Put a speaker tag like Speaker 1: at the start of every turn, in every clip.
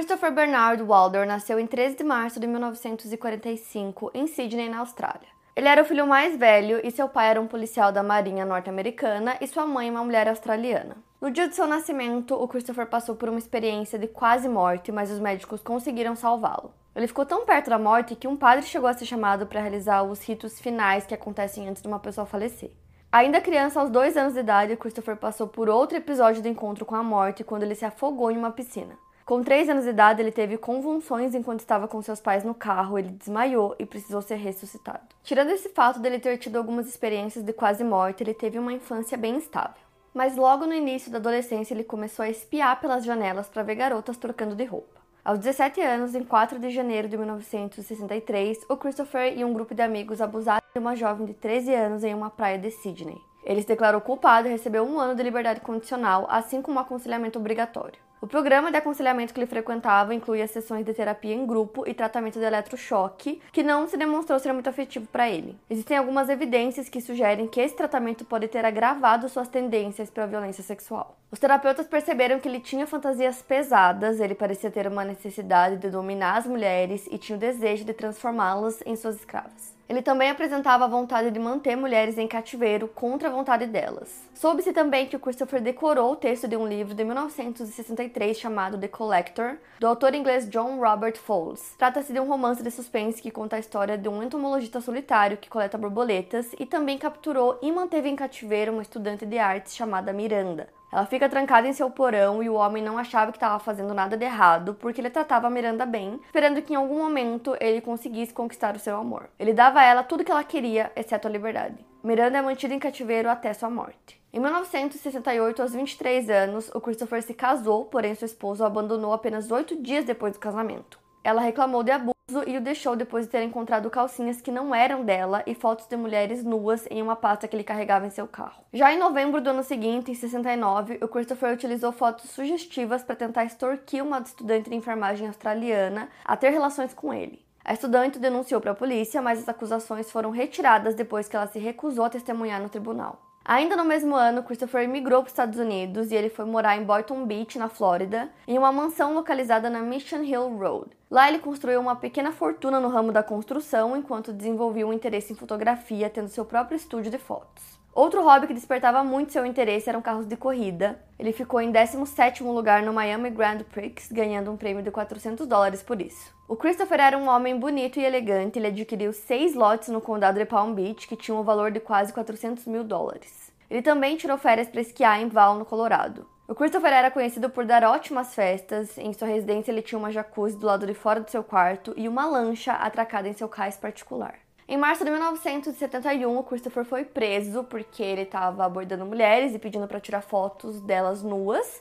Speaker 1: Christopher Bernard Walder nasceu em 13 de março de 1945 em Sydney, na Austrália. Ele era o filho mais velho e seu pai era um policial da Marinha norte-americana e sua mãe uma mulher australiana. No dia de seu nascimento, o Christopher passou por uma experiência de quase morte, mas os médicos conseguiram salvá-lo. Ele ficou tão perto da morte que um padre chegou a ser chamado para realizar os ritos finais que acontecem antes de uma pessoa falecer. Ainda criança, aos dois anos de idade, Christopher passou por outro episódio de encontro com a morte quando ele se afogou em uma piscina. Com três anos de idade, ele teve convulsões enquanto estava com seus pais no carro, ele desmaiou e precisou ser ressuscitado. Tirando esse fato dele ter tido algumas experiências de quase morte, ele teve uma infância bem estável. Mas logo no início da adolescência, ele começou a espiar pelas janelas para ver garotas trocando de roupa. Aos 17 anos, em 4 de janeiro de 1963, o Christopher e um grupo de amigos abusaram de uma jovem de 13 anos em uma praia de Sydney. Ele se declarou culpado e recebeu um ano de liberdade condicional, assim como aconselhamento obrigatório. O programa de aconselhamento que ele frequentava incluía sessões de terapia em grupo e tratamento de eletrochoque, que não se demonstrou ser muito afetivo para ele. Existem algumas evidências que sugerem que esse tratamento pode ter agravado suas tendências para a violência sexual. Os terapeutas perceberam que ele tinha fantasias pesadas, ele parecia ter uma necessidade de dominar as mulheres e tinha o desejo de transformá-las em suas escravas. Ele também apresentava a vontade de manter mulheres em cativeiro contra a vontade delas. Soube-se também que Christopher decorou o texto de um livro de 1963 chamado The Collector, do autor inglês John Robert Fowles. Trata-se de um romance de suspense que conta a história de um entomologista solitário que coleta borboletas e também capturou e manteve em cativeiro uma estudante de artes chamada Miranda. Ela fica trancada em seu porão e o homem não achava que estava fazendo nada de errado, porque ele tratava a Miranda bem, esperando que em algum momento ele conseguisse conquistar o seu amor. Ele dava a ela tudo que ela queria, exceto a liberdade. Miranda é mantida em cativeiro até sua morte. Em 1968, aos 23 anos, o Christopher se casou, porém seu esposo o abandonou apenas oito dias depois do casamento. Ela reclamou de abuso e o deixou depois de ter encontrado calcinhas que não eram dela e fotos de mulheres nuas em uma pasta que ele carregava em seu carro. Já em novembro do ano seguinte, em 69, o Christopher utilizou fotos sugestivas para tentar extorquir uma estudante de enfermagem australiana a ter relações com ele. A estudante denunciou para a polícia, mas as acusações foram retiradas depois que ela se recusou a testemunhar no tribunal. Ainda no mesmo ano, Christopher migrou para os Estados Unidos e ele foi morar em Boynton Beach, na Flórida, em uma mansão localizada na Mission Hill Road. Lá ele construiu uma pequena fortuna no ramo da construção enquanto desenvolvia um interesse em fotografia, tendo seu próprio estúdio de fotos. Outro hobby que despertava muito seu interesse eram carros de corrida. Ele ficou em 17º lugar no Miami Grand Prix, ganhando um prêmio de 400 dólares por isso. O Christopher era um homem bonito e elegante. Ele adquiriu seis lotes no condado de Palm Beach, que tinham um valor de quase 400 mil dólares. Ele também tirou férias para esquiar em Val, no Colorado. O Christopher era conhecido por dar ótimas festas. Em sua residência, ele tinha uma jacuzzi do lado de fora do seu quarto e uma lancha atracada em seu cais particular. Em março de 1971, o Christopher foi preso porque ele estava abordando mulheres e pedindo para tirar fotos delas nuas.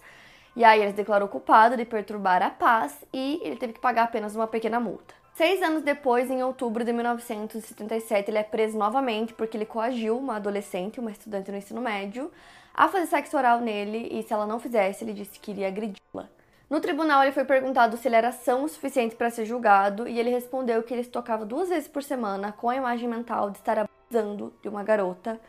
Speaker 1: E aí ele se declarou culpado de perturbar a paz e ele teve que pagar apenas uma pequena multa. Seis anos depois, em outubro de 1977, ele é preso novamente porque ele coagiu uma adolescente, uma estudante no ensino médio, a fazer sexo oral nele e se ela não fizesse, ele disse que iria agredi-la. No tribunal, ele foi perguntado se ele era são o suficiente para ser julgado e ele respondeu que ele se tocava duas vezes por semana com a imagem mental de estar abusando de uma garota,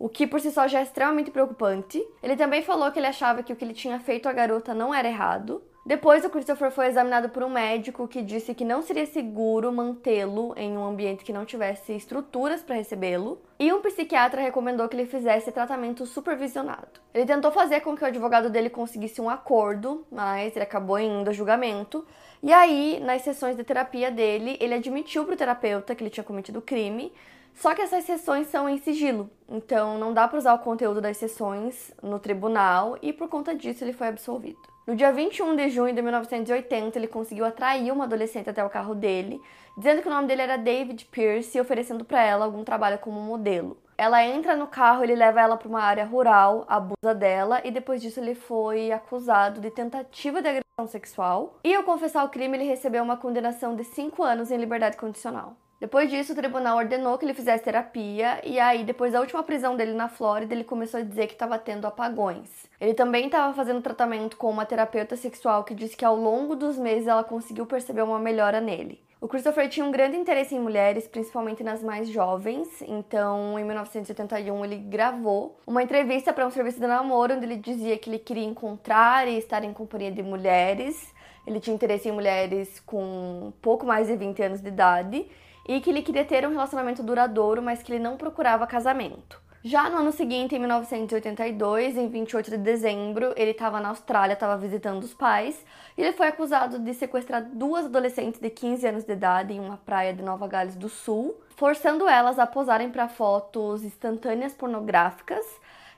Speaker 1: o que por si só já é extremamente preocupante. Ele também falou que ele achava que o que ele tinha feito à garota não era errado, depois, o Christopher foi examinado por um médico que disse que não seria seguro mantê-lo em um ambiente que não tivesse estruturas para recebê-lo, e um psiquiatra recomendou que ele fizesse tratamento supervisionado. Ele tentou fazer com que o advogado dele conseguisse um acordo, mas ele acabou indo a julgamento. E aí, nas sessões de terapia dele, ele admitiu para o terapeuta que ele tinha cometido crime, só que essas sessões são em sigilo, então não dá para usar o conteúdo das sessões no tribunal e por conta disso ele foi absolvido. No dia 21 de junho de 1980, ele conseguiu atrair uma adolescente até o carro dele, dizendo que o nome dele era David Pierce e oferecendo para ela algum trabalho como modelo. Ela entra no carro, ele leva ela para uma área rural, abusa dela e depois disso ele foi acusado de tentativa de agressão sexual. E ao confessar o crime, ele recebeu uma condenação de 5 anos em liberdade condicional. Depois disso, o tribunal ordenou que ele fizesse terapia, e aí, depois da última prisão dele na Flórida, ele começou a dizer que estava tendo apagões. Ele também estava fazendo tratamento com uma terapeuta sexual que disse que ao longo dos meses ela conseguiu perceber uma melhora nele. O Christopher tinha um grande interesse em mulheres, principalmente nas mais jovens, então em 1981 ele gravou uma entrevista para um serviço de namoro onde ele dizia que ele queria encontrar e estar em companhia de mulheres. Ele tinha interesse em mulheres com pouco mais de 20 anos de idade e que ele queria ter um relacionamento duradouro, mas que ele não procurava casamento. Já no ano seguinte, em 1982, em 28 de dezembro, ele estava na Austrália, estava visitando os pais, e ele foi acusado de sequestrar duas adolescentes de 15 anos de idade em uma praia de Nova Gales do Sul, forçando elas a posarem para fotos instantâneas pornográficas.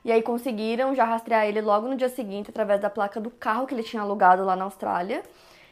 Speaker 1: E aí conseguiram já rastrear ele logo no dia seguinte através da placa do carro que ele tinha alugado lá na Austrália.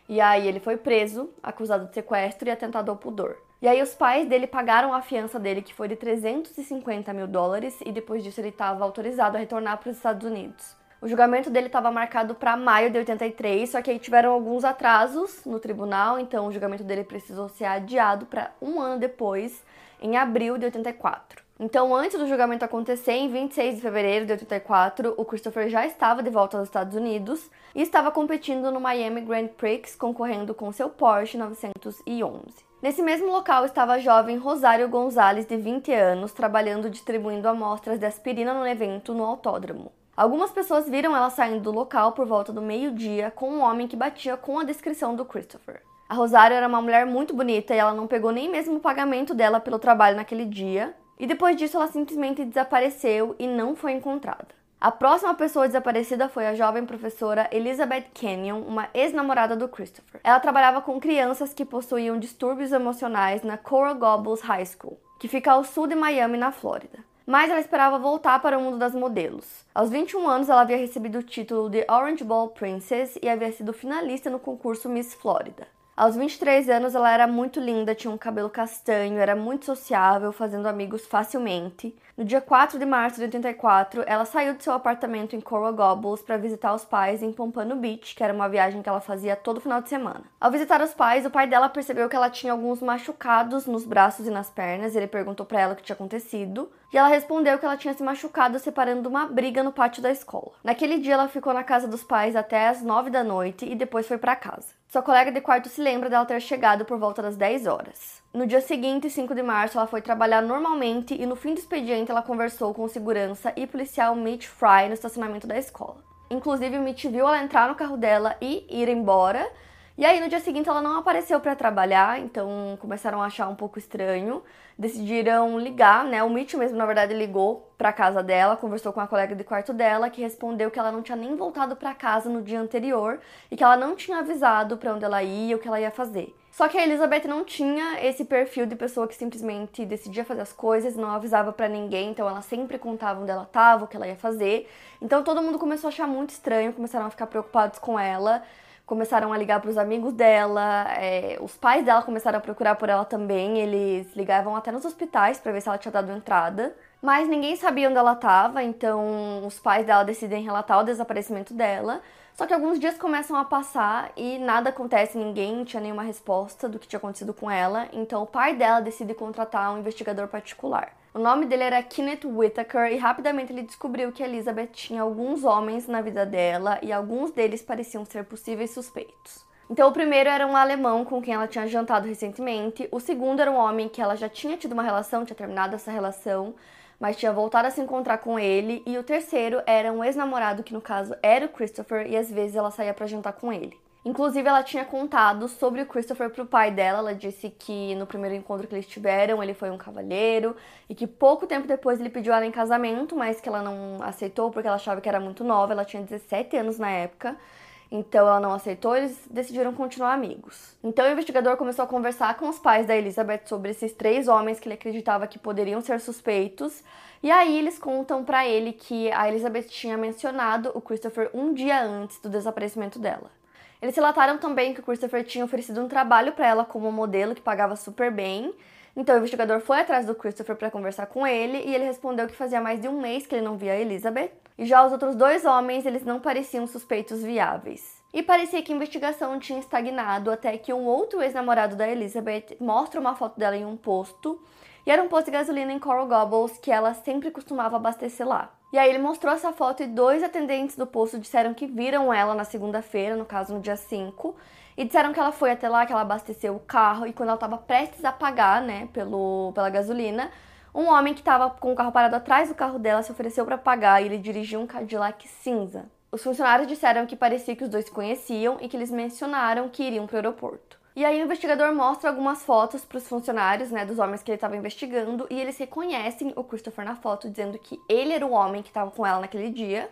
Speaker 1: E aí ele foi preso, acusado de sequestro e atentado ao pudor. E aí os pais dele pagaram a fiança dele, que foi de 350 mil dólares, e depois disso ele estava autorizado a retornar para os Estados Unidos. O julgamento dele estava marcado para maio de 83, só que aí tiveram alguns atrasos no tribunal, então o julgamento dele precisou ser adiado para um ano depois, em abril de 84. Então, antes do julgamento acontecer, em 26 de fevereiro de 84, o Christopher já estava de volta aos Estados Unidos e estava competindo no Miami Grand Prix, concorrendo com seu Porsche 911. Nesse mesmo local estava a jovem Rosário Gonzalez, de 20 anos, trabalhando distribuindo amostras de aspirina no evento no autódromo. Algumas pessoas viram ela saindo do local por volta do meio-dia com um homem que batia com a descrição do Christopher. A Rosário era uma mulher muito bonita e ela não pegou nem mesmo o pagamento dela pelo trabalho naquele dia, e depois disso ela simplesmente desapareceu e não foi encontrada. A próxima pessoa desaparecida foi a jovem professora Elizabeth Kenyon, uma ex-namorada do Christopher. Ela trabalhava com crianças que possuíam distúrbios emocionais na Coral Gables High School, que fica ao sul de Miami, na Flórida. Mas ela esperava voltar para o mundo das modelos. Aos 21 anos, ela havia recebido o título de Orange Ball Princess e havia sido finalista no concurso Miss Flórida. Aos 23 anos, ela era muito linda, tinha um cabelo castanho, era muito sociável, fazendo amigos facilmente. No dia 4 de março de 84, ela saiu de seu apartamento em Coral Gables para visitar os pais em Pompano Beach, que era uma viagem que ela fazia todo final de semana. Ao visitar os pais, o pai dela percebeu que ela tinha alguns machucados nos braços e nas pernas. Ele perguntou para ela o que tinha acontecido, e ela respondeu que ela tinha se machucado separando uma briga no pátio da escola. Naquele dia, ela ficou na casa dos pais até as 9 da noite e depois foi para casa. Sua colega de quarto se lembra dela ter chegado por volta das 10 horas. No dia seguinte, 5 de março, ela foi trabalhar normalmente e no fim do expediente ela conversou com o segurança e policial Mitch Fry no estacionamento da escola. Inclusive, Mitch viu ela entrar no carro dela e ir embora. E aí, no dia seguinte, ela não apareceu para trabalhar, então começaram a achar um pouco estranho. Decidiram ligar, né? O Mitch mesmo, na verdade, ligou para casa dela, conversou com a colega de quarto dela, que respondeu que ela não tinha nem voltado para casa no dia anterior e que ela não tinha avisado para onde ela ia, o que ela ia fazer. Só que a Elizabeth não tinha esse perfil de pessoa que simplesmente decidia fazer as coisas, não avisava para ninguém, então ela sempre contava onde ela estava, o que ela ia fazer. Então todo mundo começou a achar muito estranho, começaram a ficar preocupados com ela começaram a ligar para os amigos dela, é, os pais dela começaram a procurar por ela também, eles ligavam até nos hospitais para ver se ela tinha dado entrada. Mas ninguém sabia onde ela estava, então os pais dela decidem relatar o desaparecimento dela. Só que alguns dias começam a passar e nada acontece, ninguém tinha nenhuma resposta do que tinha acontecido com ela, então o pai dela decide contratar um investigador particular. O nome dele era Kenneth Whittaker e rapidamente ele descobriu que Elizabeth tinha alguns homens na vida dela e alguns deles pareciam ser possíveis suspeitos. Então, o primeiro era um alemão com quem ela tinha jantado recentemente, o segundo era um homem que ela já tinha tido uma relação, tinha terminado essa relação, mas tinha voltado a se encontrar com ele, e o terceiro era um ex-namorado que no caso era o Christopher e às vezes ela saía para jantar com ele. Inclusive, ela tinha contado sobre o Christopher pro pai dela. Ela disse que no primeiro encontro que eles tiveram, ele foi um cavalheiro e que pouco tempo depois ele pediu ela em casamento, mas que ela não aceitou porque ela achava que era muito nova. Ela tinha 17 anos na época. Então ela não aceitou, eles decidiram continuar amigos. Então o investigador começou a conversar com os pais da Elizabeth sobre esses três homens que ele acreditava que poderiam ser suspeitos. E aí eles contam para ele que a Elizabeth tinha mencionado o Christopher um dia antes do desaparecimento dela. Eles relataram também que o Christopher tinha oferecido um trabalho para ela como modelo que pagava super bem. Então o investigador foi atrás do Christopher para conversar com ele e ele respondeu que fazia mais de um mês que ele não via a Elizabeth. E já os outros dois homens, eles não pareciam suspeitos viáveis. E parecia que a investigação tinha estagnado até que um outro ex-namorado da Elizabeth mostra uma foto dela em um posto. E era um posto de gasolina em Coral Gables que ela sempre costumava abastecer lá. E aí ele mostrou essa foto e dois atendentes do posto disseram que viram ela na segunda-feira, no caso no dia 5, e disseram que ela foi até lá, que ela abasteceu o carro e quando ela estava prestes a pagar, né, pelo, pela gasolina, um homem que estava com o carro parado atrás do carro dela se ofereceu para pagar e ele dirigiu um Cadillac cinza. Os funcionários disseram que parecia que os dois se conheciam e que eles mencionaram que iriam para o aeroporto. E aí o investigador mostra algumas fotos para os funcionários, né, dos homens que ele estava investigando, e eles reconhecem o Christopher na foto, dizendo que ele era o homem que estava com ela naquele dia.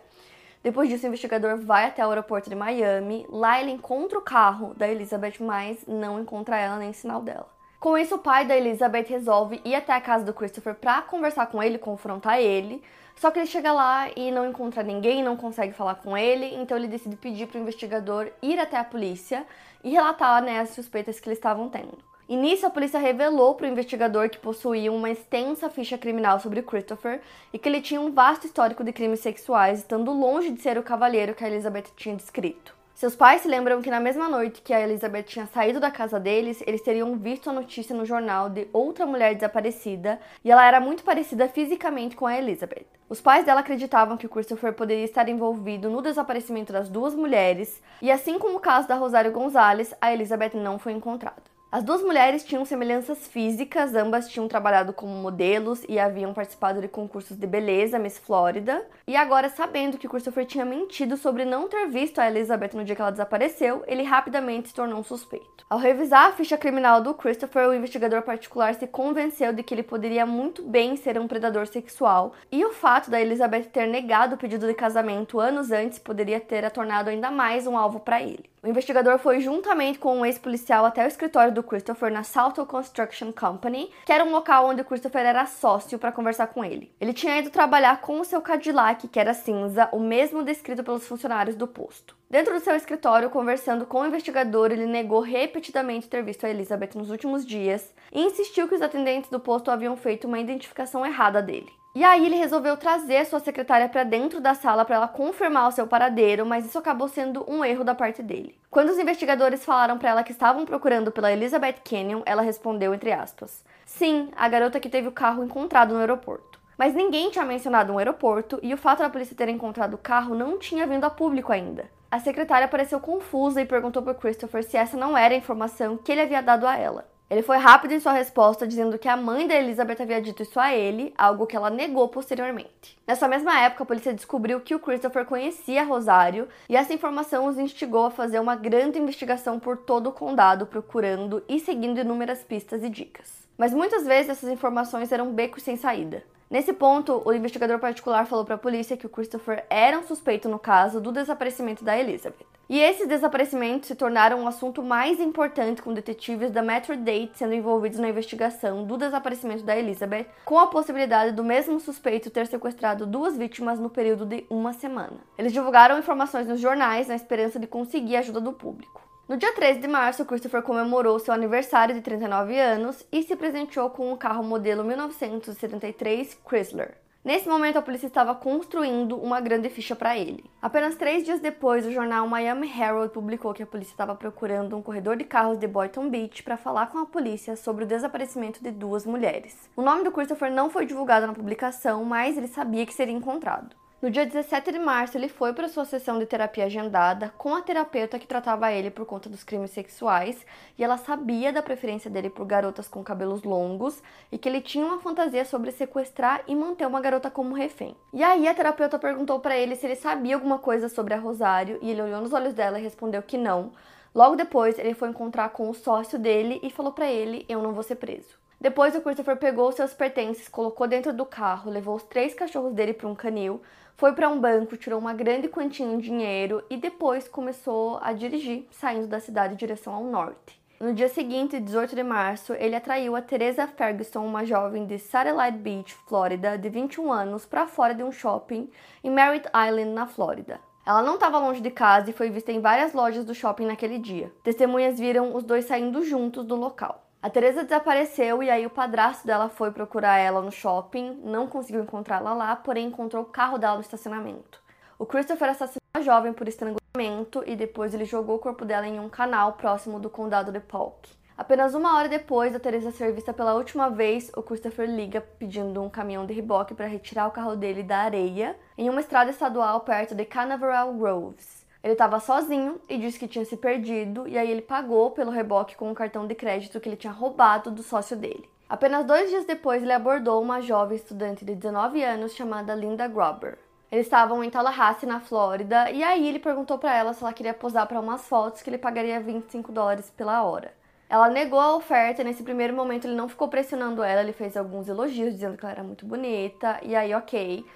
Speaker 1: Depois disso, o investigador vai até o aeroporto de Miami. Lá ele encontra o carro da Elizabeth, mas não encontra ela nem sinal dela. Com isso, o pai da Elizabeth resolve ir até a casa do Christopher para conversar com ele, confrontar ele. Só que ele chega lá e não encontra ninguém, não consegue falar com ele, então ele decide pedir para o investigador ir até a polícia e relatar né, as suspeitas que eles estavam tendo. Nisso a polícia revelou para o investigador que possuía uma extensa ficha criminal sobre Christopher e que ele tinha um vasto histórico de crimes sexuais, estando longe de ser o cavalheiro que a Elizabeth tinha descrito. Seus pais se lembram que na mesma noite que a Elizabeth tinha saído da casa deles, eles teriam visto a notícia no jornal de outra mulher desaparecida e ela era muito parecida fisicamente com a Elizabeth. Os pais dela acreditavam que Christopher poderia estar envolvido no desaparecimento das duas mulheres e, assim como o caso da Rosário Gonzalez, a Elizabeth não foi encontrada. As duas mulheres tinham semelhanças físicas, ambas tinham trabalhado como modelos e haviam participado de concursos de beleza, Miss Flórida. E agora, sabendo que Christopher tinha mentido sobre não ter visto a Elizabeth no dia que ela desapareceu, ele rapidamente se tornou um suspeito. Ao revisar a ficha criminal do Christopher, o investigador particular se convenceu de que ele poderia muito bem ser um predador sexual, e o fato da Elizabeth ter negado o pedido de casamento anos antes poderia ter a tornado ainda mais um alvo para ele. O investigador foi juntamente com um ex-policial até o escritório do Christopher na Salto Construction Company, que era um local onde o Christopher era sócio para conversar com ele. Ele tinha ido trabalhar com o seu Cadillac, que era cinza, o mesmo descrito pelos funcionários do posto. Dentro do seu escritório, conversando com o investigador, ele negou repetidamente ter visto a Elizabeth nos últimos dias e insistiu que os atendentes do posto haviam feito uma identificação errada dele. E aí ele resolveu trazer sua secretária para dentro da sala para ela confirmar o seu paradeiro, mas isso acabou sendo um erro da parte dele. Quando os investigadores falaram para ela que estavam procurando pela Elizabeth Canyon, ela respondeu entre aspas: "Sim, a garota que teve o carro encontrado no aeroporto". Mas ninguém tinha mencionado um aeroporto e o fato da polícia ter encontrado o carro não tinha vindo a público ainda. A secretária pareceu confusa e perguntou para Christopher se essa não era a informação que ele havia dado a ela. Ele foi rápido em sua resposta, dizendo que a mãe da Elizabeth havia dito isso a ele, algo que ela negou posteriormente. Nessa mesma época, a polícia descobriu que o Christopher conhecia Rosário, e essa informação os instigou a fazer uma grande investigação por todo o condado, procurando e seguindo inúmeras pistas e dicas. Mas muitas vezes essas informações eram becos sem saída. Nesse ponto, o investigador particular falou para a polícia que o Christopher era um suspeito no caso do desaparecimento da Elizabeth. E esses desaparecimentos se tornaram um assunto mais importante com detetives da Metro-Dade sendo envolvidos na investigação do desaparecimento da Elizabeth, com a possibilidade do mesmo suspeito ter sequestrado duas vítimas no período de uma semana. Eles divulgaram informações nos jornais na esperança de conseguir a ajuda do público. No dia 13 de março, Christopher comemorou seu aniversário de 39 anos e se presenteou com um carro modelo 1973 Chrysler. Nesse momento, a polícia estava construindo uma grande ficha para ele. Apenas três dias depois, o jornal Miami Herald publicou que a polícia estava procurando um corredor de carros de Boynton Beach para falar com a polícia sobre o desaparecimento de duas mulheres. O nome do Christopher não foi divulgado na publicação, mas ele sabia que seria encontrado. No dia 17 de março, ele foi para sua sessão de terapia agendada com a terapeuta que tratava ele por conta dos crimes sexuais, e ela sabia da preferência dele por garotas com cabelos longos e que ele tinha uma fantasia sobre sequestrar e manter uma garota como refém. E aí a terapeuta perguntou para ele se ele sabia alguma coisa sobre a Rosário, e ele olhou nos olhos dela e respondeu que não. Logo depois, ele foi encontrar com o sócio dele e falou para ele: "Eu não vou ser preso". Depois, o Christopher pegou seus pertences, colocou dentro do carro, levou os três cachorros dele para um canil, foi para um banco, tirou uma grande quantia em dinheiro e depois começou a dirigir, saindo da cidade em direção ao norte. No dia seguinte, 18 de março, ele atraiu a Teresa Ferguson, uma jovem de Satellite Beach, Flórida, de 21 anos, para fora de um shopping em Merritt Island, na Flórida. Ela não estava longe de casa e foi vista em várias lojas do shopping naquele dia. Testemunhas viram os dois saindo juntos do local. A Teresa desapareceu e aí o padrasto dela foi procurar ela no shopping, não conseguiu encontrá-la lá, porém encontrou o carro dela no estacionamento. O Christopher assassinou a jovem por estrangulamento e depois ele jogou o corpo dela em um canal próximo do condado de Polk. Apenas uma hora depois da Teresa ser vista pela última vez, o Christopher liga pedindo um caminhão de reboque para retirar o carro dele da areia em uma estrada estadual perto de Canaveral Groves. Ele estava sozinho e disse que tinha se perdido, e aí ele pagou pelo reboque com um cartão de crédito que ele tinha roubado do sócio dele. Apenas dois dias depois, ele abordou uma jovem estudante de 19 anos chamada Linda Grober. Eles estavam em Tallahassee, na Flórida, e aí ele perguntou para ela se ela queria posar para umas fotos que ele pagaria 25 dólares pela hora. Ela negou a oferta e nesse primeiro momento ele não ficou pressionando ela, ele fez alguns elogios dizendo que ela era muito bonita, e aí ok.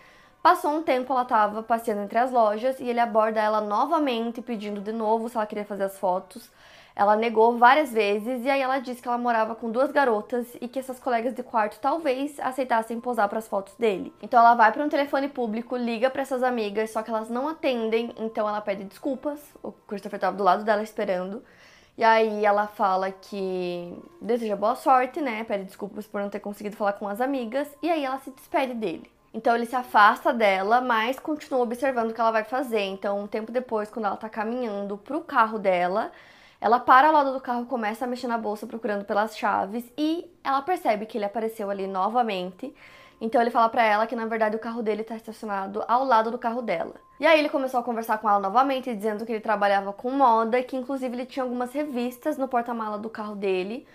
Speaker 1: Passou um tempo, ela estava passeando entre as lojas e ele aborda ela novamente, pedindo de novo se ela queria fazer as fotos. Ela negou várias vezes e aí ela disse que ela morava com duas garotas e que essas colegas de quarto talvez aceitassem posar para as fotos dele. Então ela vai para um telefone público, liga para essas amigas, só que elas não atendem, então ela pede desculpas. O Christopher estava do lado dela esperando. E aí ela fala que deseja boa sorte, né? Pede desculpas por não ter conseguido falar com as amigas. E aí ela se despede dele. Então ele se afasta dela, mas continua observando o que ela vai fazer. Então, um tempo depois, quando ela tá caminhando pro carro dela, ela para ao lado do carro, começa a mexer na bolsa procurando pelas chaves e ela percebe que ele apareceu ali novamente. Então ele fala para ela que na verdade o carro dele está estacionado ao lado do carro dela. E aí ele começou a conversar com ela novamente, dizendo que ele trabalhava com moda, que inclusive ele tinha algumas revistas no porta-mala do carro dele,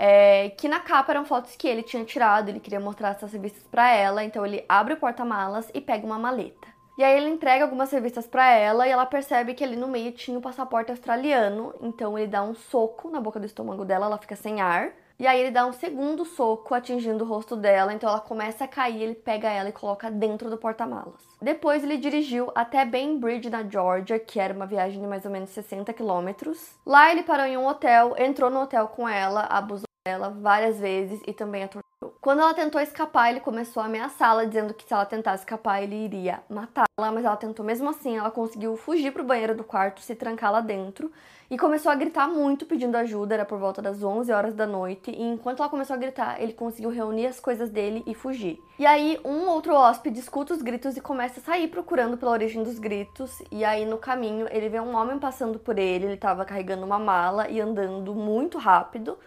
Speaker 1: é, que na capa eram fotos que ele tinha tirado, ele queria mostrar essas revistas para ela, então ele abre o porta-malas e pega uma maleta. E aí ele entrega algumas revistas para ela e ela percebe que ali no meio tinha o um passaporte australiano, então ele dá um soco na boca do estômago dela, ela fica sem ar. E aí ele dá um segundo soco atingindo o rosto dela, então ela começa a cair, ele pega ela e coloca dentro do porta-malas. Depois ele dirigiu até Bainbridge, na Georgia, que era uma viagem de mais ou menos 60 quilômetros. Lá ele parou em um hotel, entrou no hotel com ela, abusou dela várias vezes e também a torturou. Quando ela tentou escapar, ele começou a ameaçá-la, dizendo que se ela tentasse escapar, ele iria matá-la, mas ela tentou mesmo assim, ela conseguiu fugir pro banheiro do quarto, se trancar lá dentro e começou a gritar muito pedindo ajuda, era por volta das 11 horas da noite, e enquanto ela começou a gritar, ele conseguiu reunir as coisas dele e fugir. E aí, um outro hóspede escuta os gritos e começa a sair procurando pela origem dos gritos, e aí no caminho ele vê um homem passando por ele, ele estava carregando uma mala e andando muito rápido.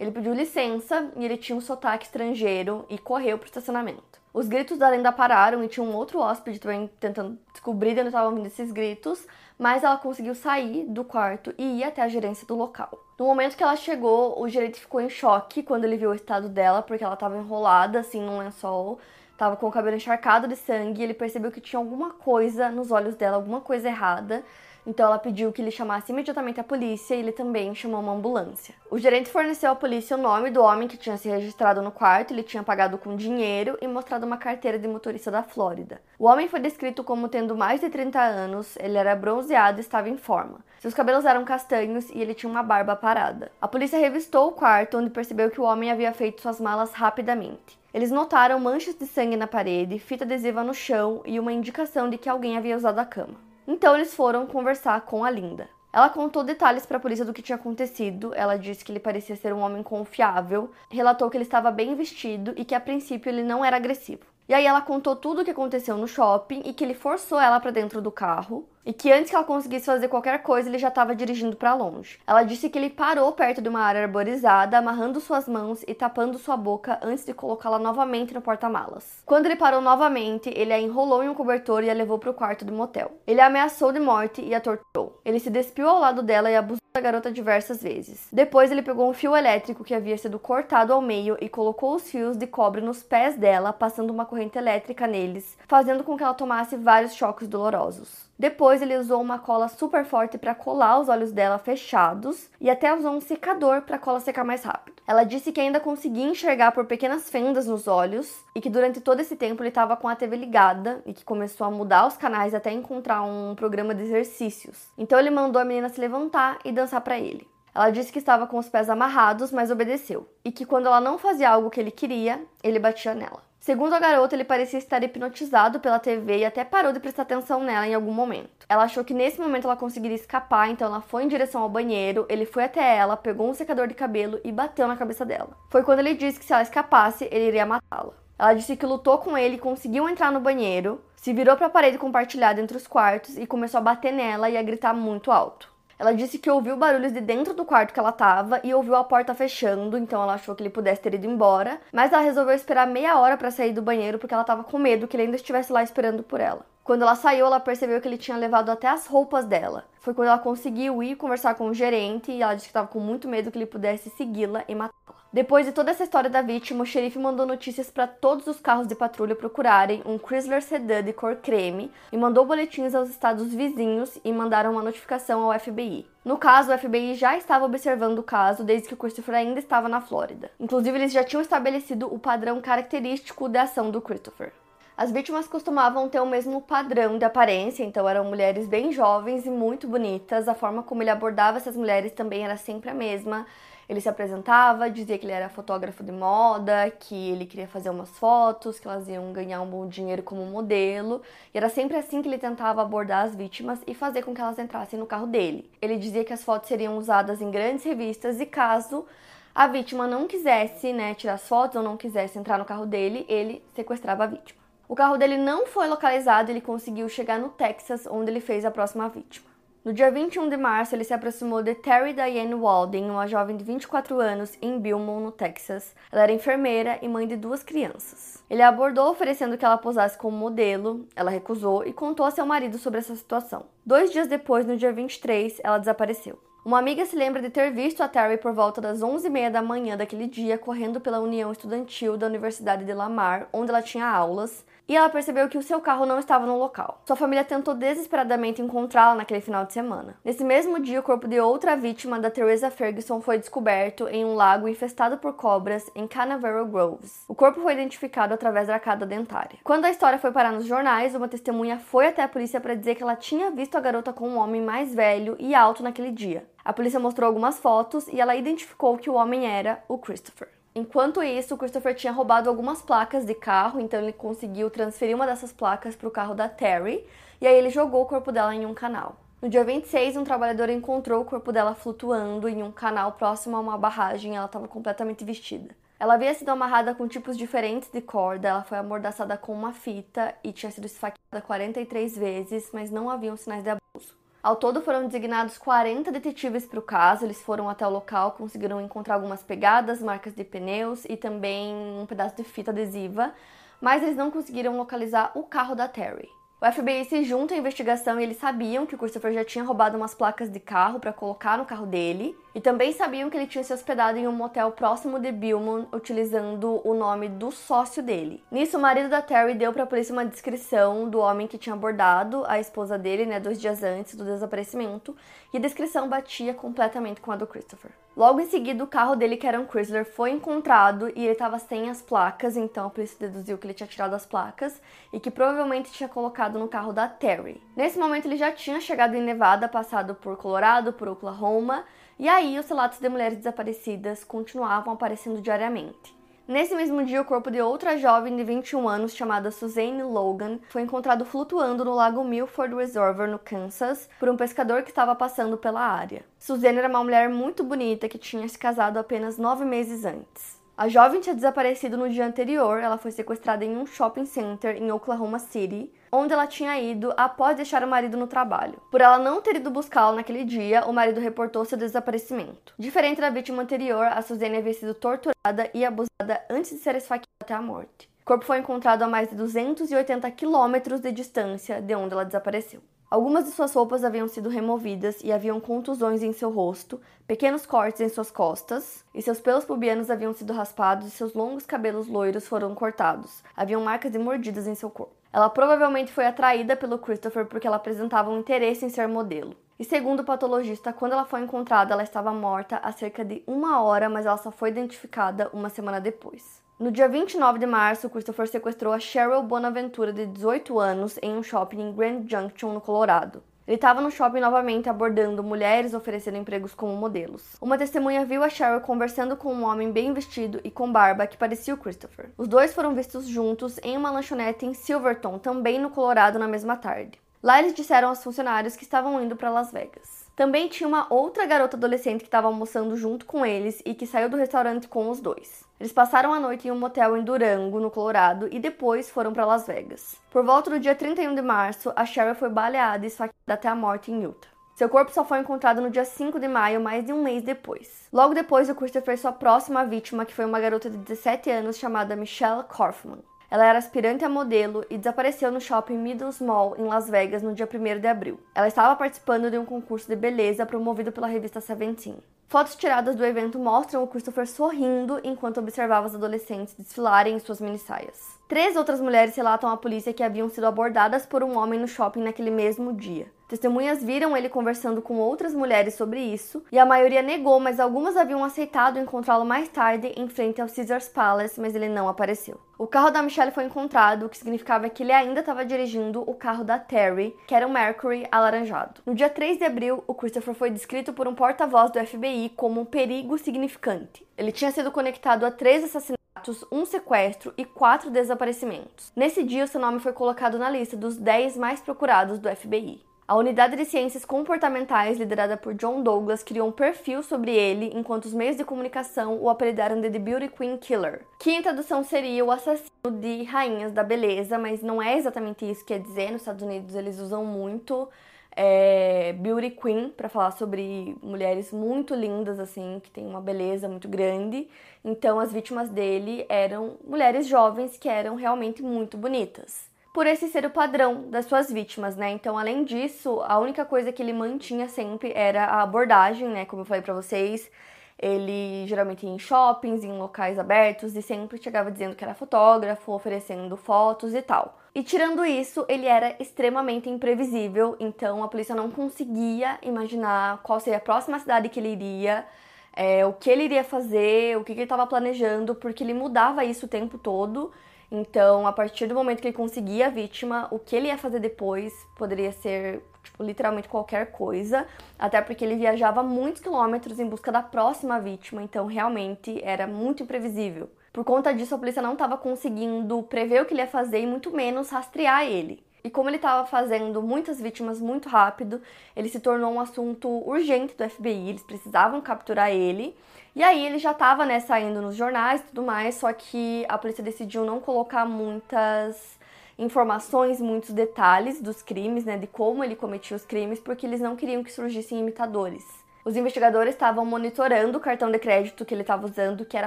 Speaker 1: Ele pediu licença e ele tinha um sotaque estrangeiro e correu pro estacionamento. Os gritos da lenda pararam e tinha um outro hóspede também tentando descobrir de onde estavam vindo esses gritos, mas ela conseguiu sair do quarto e ir até a gerência do local. No momento que ela chegou, o gerente ficou em choque quando ele viu o estado dela, porque ela estava enrolada assim num lençol, estava com o cabelo encharcado de sangue, ele percebeu que tinha alguma coisa nos olhos dela, alguma coisa errada. Então ela pediu que ele chamasse imediatamente a polícia e ele também chamou uma ambulância. O gerente forneceu à polícia o nome do homem que tinha se registrado no quarto, ele tinha pagado com dinheiro e mostrado uma carteira de motorista da Flórida. O homem foi descrito como tendo mais de 30 anos, ele era bronzeado e estava em forma. Seus cabelos eram castanhos e ele tinha uma barba parada. A polícia revistou o quarto, onde percebeu que o homem havia feito suas malas rapidamente. Eles notaram manchas de sangue na parede, fita adesiva no chão e uma indicação de que alguém havia usado a cama. Então eles foram conversar com a Linda. Ela contou detalhes para a polícia do que tinha acontecido. Ela disse que ele parecia ser um homem confiável, relatou que ele estava bem vestido e que a princípio ele não era agressivo. E aí ela contou tudo o que aconteceu no shopping e que ele forçou ela para dentro do carro e que antes que ela conseguisse fazer qualquer coisa, ele já estava dirigindo para longe. Ela disse que ele parou perto de uma área arborizada, amarrando suas mãos e tapando sua boca antes de colocá-la novamente no porta-malas. Quando ele parou novamente, ele a enrolou em um cobertor e a levou para o quarto do motel. Ele a ameaçou de morte e a torturou. Ele se despiu ao lado dela e abusou da garota diversas vezes. Depois, ele pegou um fio elétrico que havia sido cortado ao meio e colocou os fios de cobre nos pés dela, passando uma corrente elétrica neles, fazendo com que ela tomasse vários choques dolorosos. Depois ele usou uma cola super forte para colar os olhos dela fechados e até usou um secador para a cola secar mais rápido. Ela disse que ainda conseguia enxergar por pequenas fendas nos olhos e que durante todo esse tempo ele estava com a TV ligada e que começou a mudar os canais até encontrar um programa de exercícios. Então ele mandou a menina se levantar e dançar para ele. Ela disse que estava com os pés amarrados, mas obedeceu, e que quando ela não fazia algo que ele queria, ele batia nela. Segundo a garota, ele parecia estar hipnotizado pela TV e até parou de prestar atenção nela em algum momento. Ela achou que nesse momento ela conseguiria escapar, então ela foi em direção ao banheiro, ele foi até ela, pegou um secador de cabelo e bateu na cabeça dela. Foi quando ele disse que se ela escapasse, ele iria matá-la. Ela disse que lutou com ele, conseguiu entrar no banheiro, se virou para a parede compartilhada entre os quartos e começou a bater nela e a gritar muito alto. Ela disse que ouviu barulhos de dentro do quarto que ela estava e ouviu a porta fechando, então ela achou que ele pudesse ter ido embora, mas ela resolveu esperar meia hora para sair do banheiro porque ela estava com medo que ele ainda estivesse lá esperando por ela. Quando ela saiu, ela percebeu que ele tinha levado até as roupas dela. Foi quando ela conseguiu ir conversar com o gerente e ela disse que estava com muito medo que ele pudesse segui-la e matá-la. Depois de toda essa história da vítima, o xerife mandou notícias para todos os carros de patrulha procurarem um Chrysler Sedan de cor creme e mandou boletins aos estados vizinhos e mandaram uma notificação ao FBI. No caso, o FBI já estava observando o caso desde que o Christopher ainda estava na Flórida. Inclusive, eles já tinham estabelecido o padrão característico da ação do Christopher. As vítimas costumavam ter o mesmo padrão de aparência, então eram mulheres bem jovens e muito bonitas. A forma como ele abordava essas mulheres também era sempre a mesma. Ele se apresentava, dizia que ele era fotógrafo de moda, que ele queria fazer umas fotos, que elas iam ganhar um bom dinheiro como modelo. E era sempre assim que ele tentava abordar as vítimas e fazer com que elas entrassem no carro dele. Ele dizia que as fotos seriam usadas em grandes revistas e caso a vítima não quisesse né, tirar as fotos ou não quisesse entrar no carro dele, ele sequestrava a vítima. O carro dele não foi localizado, ele conseguiu chegar no Texas, onde ele fez a próxima vítima. No dia 21 de março, ele se aproximou de Terry Diane Walden, uma jovem de 24 anos, em Beaumont, no Texas. Ela era enfermeira e mãe de duas crianças. Ele a abordou oferecendo que ela posasse como modelo, ela recusou e contou a seu marido sobre essa situação. Dois dias depois, no dia 23, ela desapareceu. Uma amiga se lembra de ter visto a Terry por volta das 11h30 da manhã daquele dia correndo pela União Estudantil da Universidade de Lamar, onde ela tinha aulas, e ela percebeu que o seu carro não estava no local. Sua família tentou desesperadamente encontrá-la naquele final de semana. Nesse mesmo dia, o corpo de outra vítima da Teresa Ferguson foi descoberto em um lago infestado por cobras em Canaveral Groves. O corpo foi identificado através da arcada dentária. Quando a história foi parar nos jornais, uma testemunha foi até a polícia para dizer que ela tinha visto a garota com um homem mais velho e alto naquele dia. A polícia mostrou algumas fotos e ela identificou que o homem era o Christopher. Enquanto isso, Christopher tinha roubado algumas placas de carro, então ele conseguiu transferir uma dessas placas para o carro da Terry e aí ele jogou o corpo dela em um canal. No dia 26, um trabalhador encontrou o corpo dela flutuando em um canal próximo a uma barragem e ela estava completamente vestida. Ela havia sido amarrada com tipos diferentes de corda, ela foi amordaçada com uma fita e tinha sido esfaqueada 43 vezes, mas não haviam sinais de abuso. Ao todo foram designados 40 detetives para o caso, eles foram até o local, conseguiram encontrar algumas pegadas, marcas de pneus e também um pedaço de fita adesiva, mas eles não conseguiram localizar o carro da Terry. O FBI se junta à investigação e eles sabiam que o Christopher já tinha roubado umas placas de carro para colocar no carro dele, e também sabiam que ele tinha se hospedado em um motel próximo de Beaumont utilizando o nome do sócio dele. Nisso, o marido da Terry deu para a polícia uma descrição do homem que tinha abordado a esposa dele, né, dois dias antes do desaparecimento, e a descrição batia completamente com a do Christopher. Logo em seguida, o carro dele, que era um Chrysler, foi encontrado e ele estava sem as placas, então a polícia deduziu que ele tinha tirado as placas e que provavelmente tinha colocado no carro da Terry. Nesse momento, ele já tinha chegado em Nevada, passado por Colorado, por Oklahoma, e aí os relatos de mulheres desaparecidas continuavam aparecendo diariamente. Nesse mesmo dia, o corpo de outra jovem de 21 anos, chamada Suzanne Logan, foi encontrado flutuando no lago Milford Reservoir, no Kansas, por um pescador que estava passando pela área. Suzanne era uma mulher muito bonita que tinha se casado apenas nove meses antes. A jovem tinha desaparecido no dia anterior, ela foi sequestrada em um shopping center em Oklahoma City, onde ela tinha ido após deixar o marido no trabalho. Por ela não ter ido buscá-la naquele dia, o marido reportou seu desaparecimento. Diferente da vítima anterior, a Suzane havia sido torturada e abusada antes de ser esfaqueada até a morte. O corpo foi encontrado a mais de 280 quilômetros de distância de onde ela desapareceu. Algumas de suas roupas haviam sido removidas e haviam contusões em seu rosto, pequenos cortes em suas costas, e seus pelos pubianos haviam sido raspados e seus longos cabelos loiros foram cortados. Haviam marcas de mordidas em seu corpo. Ela provavelmente foi atraída pelo Christopher porque ela apresentava um interesse em ser modelo. E segundo o patologista, quando ela foi encontrada, ela estava morta há cerca de uma hora, mas ela só foi identificada uma semana depois. No dia 29 de março, Christopher sequestrou a Cheryl Bonaventura, de 18 anos, em um shopping em Grand Junction, no Colorado. Ele estava no shopping novamente abordando mulheres oferecendo empregos como modelos. Uma testemunha viu a Cheryl conversando com um homem bem vestido e com barba que parecia o Christopher. Os dois foram vistos juntos em uma lanchonete em Silverton, também no Colorado, na mesma tarde. Lá eles disseram aos funcionários que estavam indo para Las Vegas. Também tinha uma outra garota adolescente que estava almoçando junto com eles e que saiu do restaurante com os dois. Eles passaram a noite em um motel em Durango, no Colorado, e depois foram para Las Vegas. Por volta do dia 31 de março, a Cheryl foi baleada e esfaqueada até a morte em Utah. Seu corpo só foi encontrado no dia 5 de maio, mais de um mês depois. Logo depois, o Christopher sua próxima vítima, que foi uma garota de 17 anos chamada Michelle Kaufman. Ela era aspirante a modelo e desapareceu no shopping Middles Mall, em Las Vegas, no dia 1 de abril. Ela estava participando de um concurso de beleza promovido pela revista Seventeen. Fotos tiradas do evento mostram o Christopher sorrindo enquanto observava as adolescentes desfilarem em suas minissaias. Três outras mulheres relatam à polícia que haviam sido abordadas por um homem no shopping naquele mesmo dia. Testemunhas viram ele conversando com outras mulheres sobre isso, e a maioria negou, mas algumas haviam aceitado encontrá-lo mais tarde em frente ao Caesars Palace, mas ele não apareceu. O carro da Michelle foi encontrado, o que significava que ele ainda estava dirigindo o carro da Terry, que era um Mercury alaranjado. No dia 3 de abril, o Christopher foi descrito por um porta-voz do FBI como um perigo significante. Ele tinha sido conectado a três assassinatos, um sequestro e quatro desaparecimentos. Nesse dia, seu nome foi colocado na lista dos 10 mais procurados do FBI. A unidade de ciências comportamentais, liderada por John Douglas, criou um perfil sobre ele, enquanto os meios de comunicação o apelidaram de The Beauty Queen Killer, que em tradução seria o assassino de rainhas da beleza, mas não é exatamente isso que quer dizer. Nos Estados Unidos eles usam muito é, Beauty Queen para falar sobre mulheres muito lindas, assim, que têm uma beleza muito grande. Então as vítimas dele eram mulheres jovens que eram realmente muito bonitas por esse ser o padrão das suas vítimas, né? Então, além disso, a única coisa que ele mantinha sempre era a abordagem, né? Como eu falei para vocês, ele geralmente ia em shoppings, em locais abertos e sempre chegava dizendo que era fotógrafo, oferecendo fotos e tal. E tirando isso, ele era extremamente imprevisível, então a polícia não conseguia imaginar qual seria a próxima cidade que ele iria, é, o que ele iria fazer, o que, que ele estava planejando, porque ele mudava isso o tempo todo. Então, a partir do momento que ele conseguia a vítima, o que ele ia fazer depois poderia ser, tipo, literalmente qualquer coisa, até porque ele viajava muitos quilômetros em busca da próxima vítima, então realmente era muito imprevisível. Por conta disso, a polícia não estava conseguindo prever o que ele ia fazer e muito menos rastrear ele. E como ele estava fazendo muitas vítimas muito rápido, ele se tornou um assunto urgente do FBI, eles precisavam capturar ele. E aí ele já estava né, saindo nos jornais e tudo mais, só que a polícia decidiu não colocar muitas informações, muitos detalhes dos crimes, né, de como ele cometia os crimes, porque eles não queriam que surgissem imitadores. Os investigadores estavam monitorando o cartão de crédito que ele estava usando, que era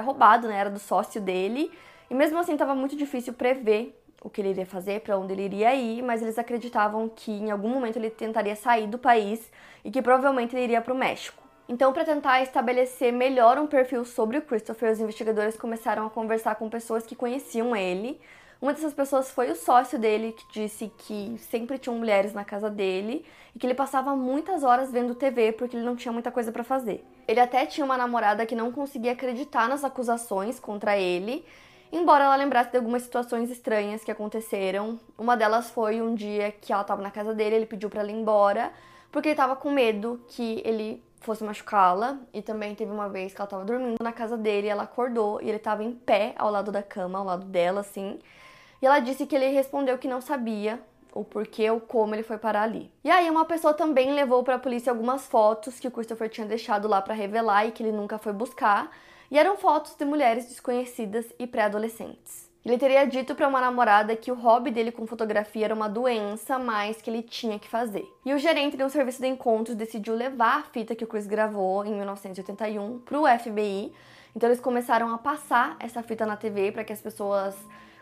Speaker 1: roubado, né, era do sócio dele, e mesmo assim estava muito difícil prever o que ele iria fazer, para onde ele iria ir, mas eles acreditavam que em algum momento ele tentaria sair do país e que provavelmente ele iria para o México. Então, para tentar estabelecer melhor um perfil sobre o Christopher, os investigadores começaram a conversar com pessoas que conheciam ele. Uma dessas pessoas foi o sócio dele, que disse que sempre tinham mulheres na casa dele e que ele passava muitas horas vendo TV porque ele não tinha muita coisa para fazer. Ele até tinha uma namorada que não conseguia acreditar nas acusações contra ele embora ela lembrasse de algumas situações estranhas que aconteceram. Uma delas foi um dia que ela estava na casa dele, ele pediu para ela ir embora, porque ele estava com medo que ele fosse machucá-la. E também teve uma vez que ela estava dormindo na casa dele, ela acordou e ele estava em pé ao lado da cama, ao lado dela, assim. E ela disse que ele respondeu que não sabia o porquê ou como ele foi parar ali. E aí uma pessoa também levou para a polícia algumas fotos que o Christopher tinha deixado lá para revelar e que ele nunca foi buscar e eram fotos de mulheres desconhecidas e pré-adolescentes. Ele teria dito para uma namorada que o hobby dele com fotografia era uma doença, mas que ele tinha que fazer. E o gerente de um serviço de encontros decidiu levar a fita que o Chris gravou em 1981 para o FBI. Então eles começaram a passar essa fita na TV para que as pessoas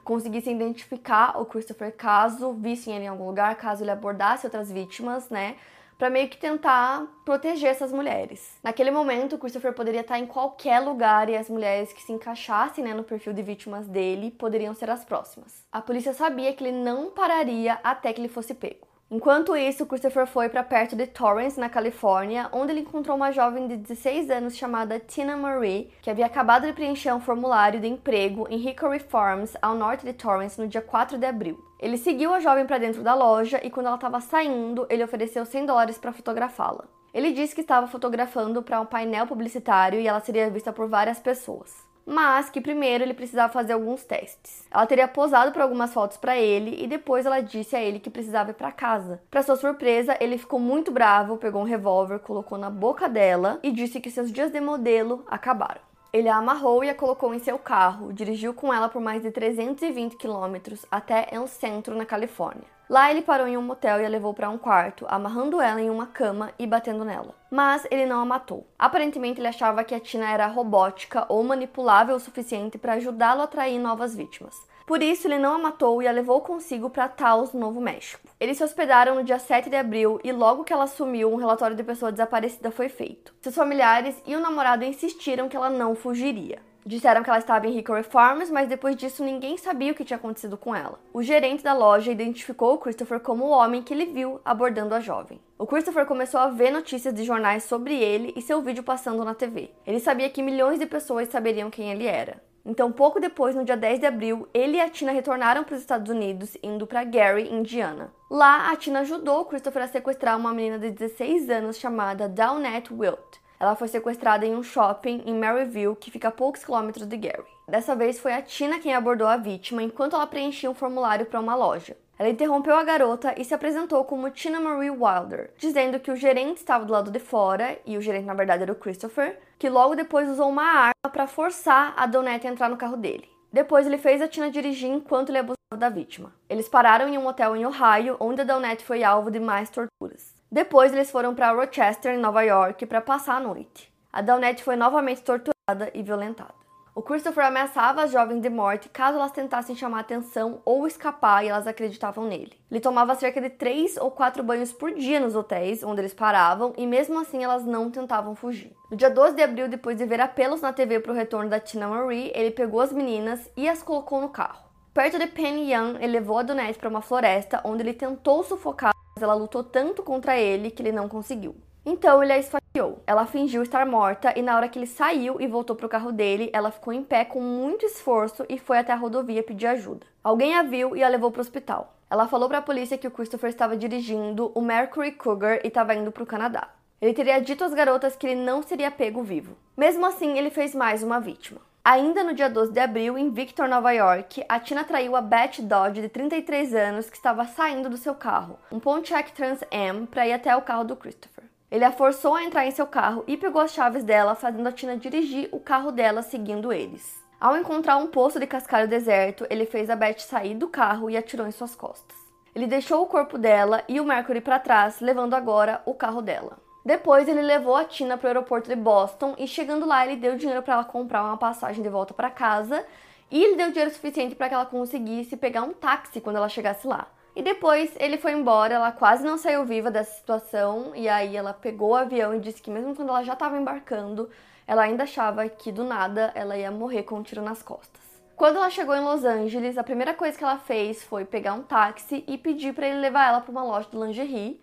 Speaker 1: conseguissem identificar o Christopher caso vissem ele em algum lugar, caso ele abordasse outras vítimas, né? Para meio que tentar proteger essas mulheres. Naquele momento, Christopher poderia estar em qualquer lugar e as mulheres que se encaixassem né, no perfil de vítimas dele poderiam ser as próximas. A polícia sabia que ele não pararia até que ele fosse pego. Enquanto isso, Christopher foi para perto de Torrance, na Califórnia, onde ele encontrou uma jovem de 16 anos chamada Tina Marie, que havia acabado de preencher um formulário de emprego em Hickory Farms, ao norte de Torrance, no dia 4 de abril. Ele seguiu a jovem para dentro da loja e, quando ela estava saindo, ele ofereceu 100 dólares para fotografá-la. Ele disse que estava fotografando para um painel publicitário e ela seria vista por várias pessoas. mas que primeiro ele precisava fazer alguns testes. Ela teria posado para algumas fotos para ele e depois ela disse a ele que precisava ir para casa. Para sua surpresa, ele ficou muito bravo, pegou um revólver, colocou na boca dela e disse que seus dias de modelo acabaram. Ele a amarrou e a colocou em seu carro, dirigiu com ela por mais de 320 quilômetros até El Centro, na Califórnia. Lá ele parou em um motel e a levou para um quarto, amarrando ela em uma cama e batendo nela. Mas ele não a matou. Aparentemente ele achava que a Tina era robótica ou manipulável o suficiente para ajudá-lo a atrair novas vítimas. Por isso, ele não a matou e a levou consigo para Taos, no Novo México. Eles se hospedaram no dia 7 de abril e logo que ela sumiu, um relatório de pessoa desaparecida foi feito. Seus familiares e o namorado insistiram que ela não fugiria. Disseram que ela estava em Hickory Farms, mas depois disso ninguém sabia o que tinha acontecido com ela. O gerente da loja identificou o Christopher como o homem que ele viu abordando a jovem. O Christopher começou a ver notícias de jornais sobre ele e seu vídeo passando na TV. Ele sabia que milhões de pessoas saberiam quem ele era. Então, pouco depois, no dia 10 de abril, ele e a Tina retornaram para os Estados Unidos, indo para Gary, Indiana. Lá, a Tina ajudou Christopher a sequestrar uma menina de 16 anos chamada Dawnette Wilt. Ela foi sequestrada em um shopping em Maryville, que fica a poucos quilômetros de Gary. Dessa vez foi a Tina quem abordou a vítima enquanto ela preenchia um formulário para uma loja. Ela interrompeu a garota e se apresentou como Tina Marie Wilder, dizendo que o gerente estava do lado de fora, e o gerente na verdade era o Christopher, que logo depois usou uma arma para forçar a Donette a entrar no carro dele. Depois ele fez a Tina dirigir enquanto ele abusava da vítima. Eles pararam em um hotel em Ohio, onde a Donette foi alvo de mais torturas. Depois eles foram para Rochester, em Nova York, para passar a noite. A Donette foi novamente torturada e violentada. O Christopher ameaçava as jovens de morte caso elas tentassem chamar atenção ou escapar e elas acreditavam nele. Ele tomava cerca de três ou quatro banhos por dia nos hotéis onde eles paravam e mesmo assim elas não tentavam fugir. No dia 12 de abril, depois de ver apelos na TV para o retorno da Tina Marie, ele pegou as meninas e as colocou no carro. Perto de Penny Young, ele levou a Donette para uma floresta onde ele tentou sufocar, mas ela lutou tanto contra ele que ele não conseguiu. Então ele a esfaqueou. Ela fingiu estar morta e na hora que ele saiu e voltou pro carro dele, ela ficou em pé com muito esforço e foi até a rodovia pedir ajuda. Alguém a viu e a levou pro hospital. Ela falou para a polícia que o Christopher estava dirigindo o Mercury Cougar e estava indo pro Canadá. Ele teria dito às garotas que ele não seria pego vivo. Mesmo assim, ele fez mais uma vítima. Ainda no dia 12 de abril, em Victor, Nova York, a Tina traiu a Beth Dodge, de 33 anos, que estava saindo do seu carro, um Pontiac Trans Am, para ir até o carro do Christopher. Ele a forçou a entrar em seu carro e pegou as chaves dela, fazendo a Tina dirigir o carro dela seguindo eles. Ao encontrar um poço de cascalho deserto, ele fez a Beth sair do carro e atirou em suas costas. Ele deixou o corpo dela e o Mercury para trás, levando agora o carro dela. Depois ele levou a Tina para o aeroporto de Boston e chegando lá ele deu dinheiro para ela comprar uma passagem de volta para casa e ele deu dinheiro suficiente para que ela conseguisse pegar um táxi quando ela chegasse lá. E depois ele foi embora, ela quase não saiu viva dessa situação, e aí ela pegou o avião e disse que mesmo quando ela já estava embarcando, ela ainda achava que do nada ela ia morrer com um tiro nas costas. Quando ela chegou em Los Angeles, a primeira coisa que ela fez foi pegar um táxi e pedir para ele levar ela para uma loja de lingerie.